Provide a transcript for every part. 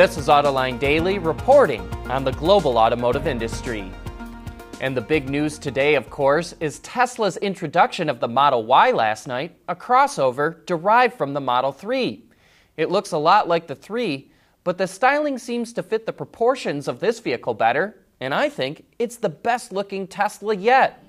This is Autoline Daily reporting on the global automotive industry. And the big news today, of course, is Tesla's introduction of the Model Y last night, a crossover derived from the Model 3. It looks a lot like the 3, but the styling seems to fit the proportions of this vehicle better, and I think it's the best looking Tesla yet.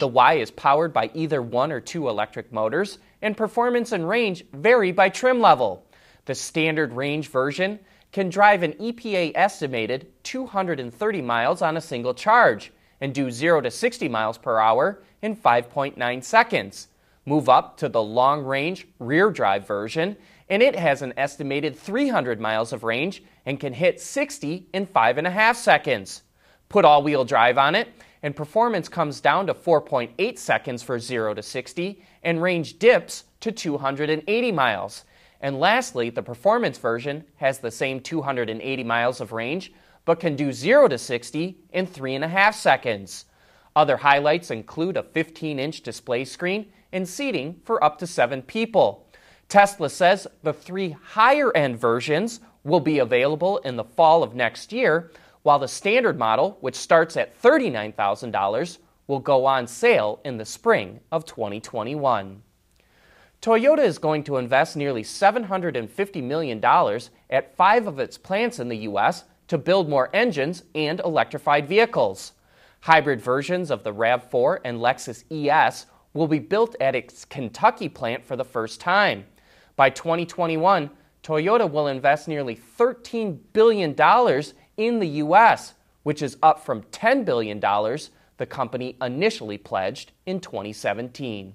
The Y is powered by either one or two electric motors, and performance and range vary by trim level. The standard range version can drive an EPA estimated 230 miles on a single charge and do 0 to 60 miles per hour in 5.9 seconds. Move up to the long range rear drive version, and it has an estimated 300 miles of range and can hit 60 in 5.5 seconds. Put all wheel drive on it, and performance comes down to 4.8 seconds for 0 to 60, and range dips to 280 miles. And lastly, the performance version has the same 280 miles of range, but can do 0 to 60 in 3.5 seconds. Other highlights include a 15 inch display screen and seating for up to seven people. Tesla says the three higher end versions will be available in the fall of next year, while the standard model, which starts at $39,000, will go on sale in the spring of 2021. Toyota is going to invest nearly $750 million at five of its plants in the U.S. to build more engines and electrified vehicles. Hybrid versions of the RAV4 and Lexus ES will be built at its Kentucky plant for the first time. By 2021, Toyota will invest nearly $13 billion in the U.S., which is up from $10 billion the company initially pledged in 2017.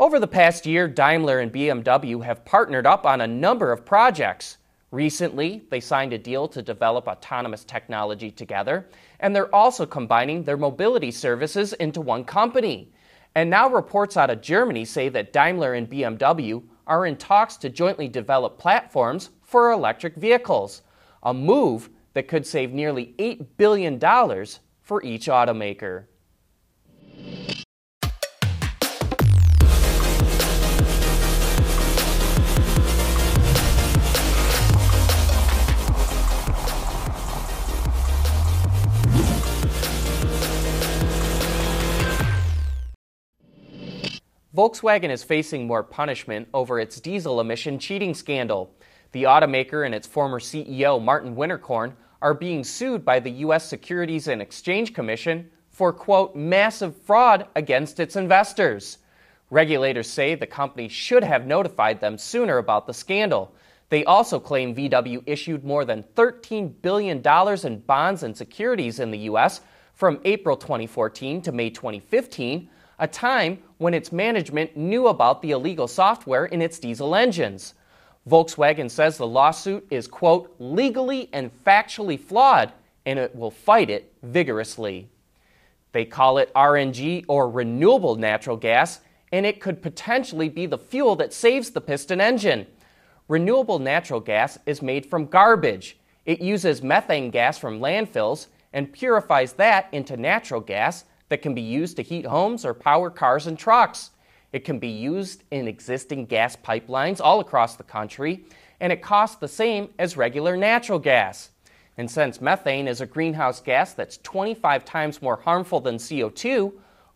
Over the past year, Daimler and BMW have partnered up on a number of projects. Recently, they signed a deal to develop autonomous technology together, and they're also combining their mobility services into one company. And now reports out of Germany say that Daimler and BMW are in talks to jointly develop platforms for electric vehicles, a move that could save nearly $8 billion for each automaker. Volkswagen is facing more punishment over its diesel emission cheating scandal. The automaker and its former CEO, Martin Winterkorn, are being sued by the U.S. Securities and Exchange Commission for, quote, massive fraud against its investors. Regulators say the company should have notified them sooner about the scandal. They also claim VW issued more than $13 billion in bonds and securities in the U.S. from April 2014 to May 2015 a time when its management knew about the illegal software in its diesel engines. Volkswagen says the lawsuit is, quote, legally and factually flawed, and it will fight it vigorously. They call it RNG or renewable natural gas, and it could potentially be the fuel that saves the piston engine. Renewable natural gas is made from garbage. It uses methane gas from landfills and purifies that into natural gas that can be used to heat homes or power cars and trucks. It can be used in existing gas pipelines all across the country, and it costs the same as regular natural gas. And since methane is a greenhouse gas that's 25 times more harmful than CO2,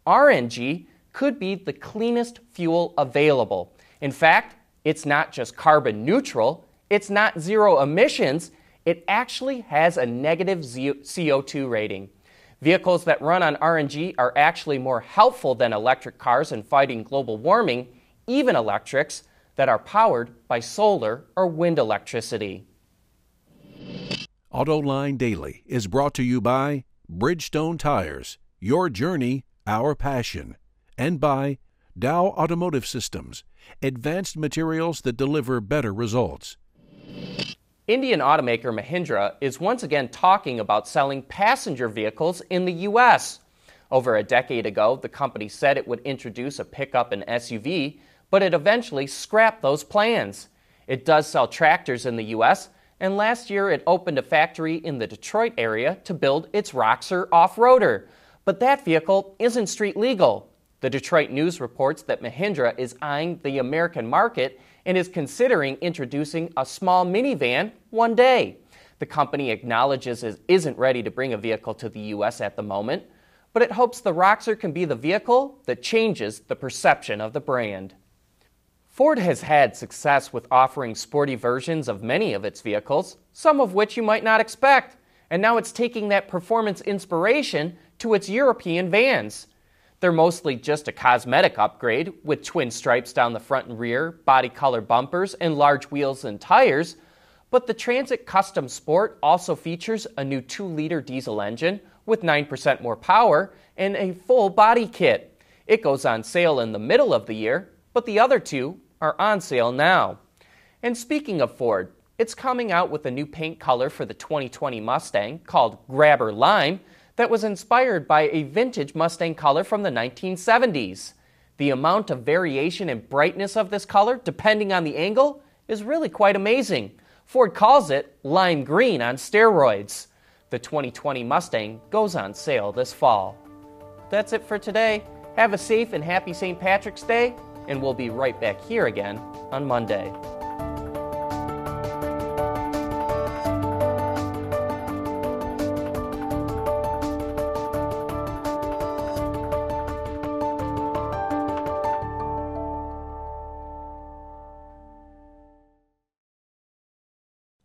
RNG could be the cleanest fuel available. In fact, it's not just carbon neutral, it's not zero emissions, it actually has a negative CO2 rating. Vehicles that run on RNG are actually more helpful than electric cars in fighting global warming, even electrics that are powered by solar or wind electricity. AutoLine Daily is brought to you by Bridgestone Tires, your journey, our passion, and by Dow Automotive Systems, advanced materials that deliver better results. Indian automaker Mahindra is once again talking about selling passenger vehicles in the U.S. Over a decade ago, the company said it would introduce a pickup and SUV, but it eventually scrapped those plans. It does sell tractors in the U.S., and last year it opened a factory in the Detroit area to build its Roxor off roader. But that vehicle isn't street legal. The Detroit News reports that Mahindra is eyeing the American market and is considering introducing a small minivan one day. The company acknowledges it isn't ready to bring a vehicle to the U.S. at the moment, but it hopes the Roxor can be the vehicle that changes the perception of the brand. Ford has had success with offering sporty versions of many of its vehicles, some of which you might not expect, and now it's taking that performance inspiration to its European vans. They're mostly just a cosmetic upgrade with twin stripes down the front and rear, body color bumpers, and large wheels and tires. But the Transit Custom Sport also features a new 2 liter diesel engine with 9% more power and a full body kit. It goes on sale in the middle of the year, but the other two are on sale now. And speaking of Ford, it's coming out with a new paint color for the 2020 Mustang called Grabber Lime that was inspired by a vintage Mustang color from the 1970s. The amount of variation and brightness of this color, depending on the angle, is really quite amazing. Ford calls it lime green on steroids. The 2020 Mustang goes on sale this fall. That's it for today. Have a safe and happy St. Patrick's Day and we'll be right back here again on Monday.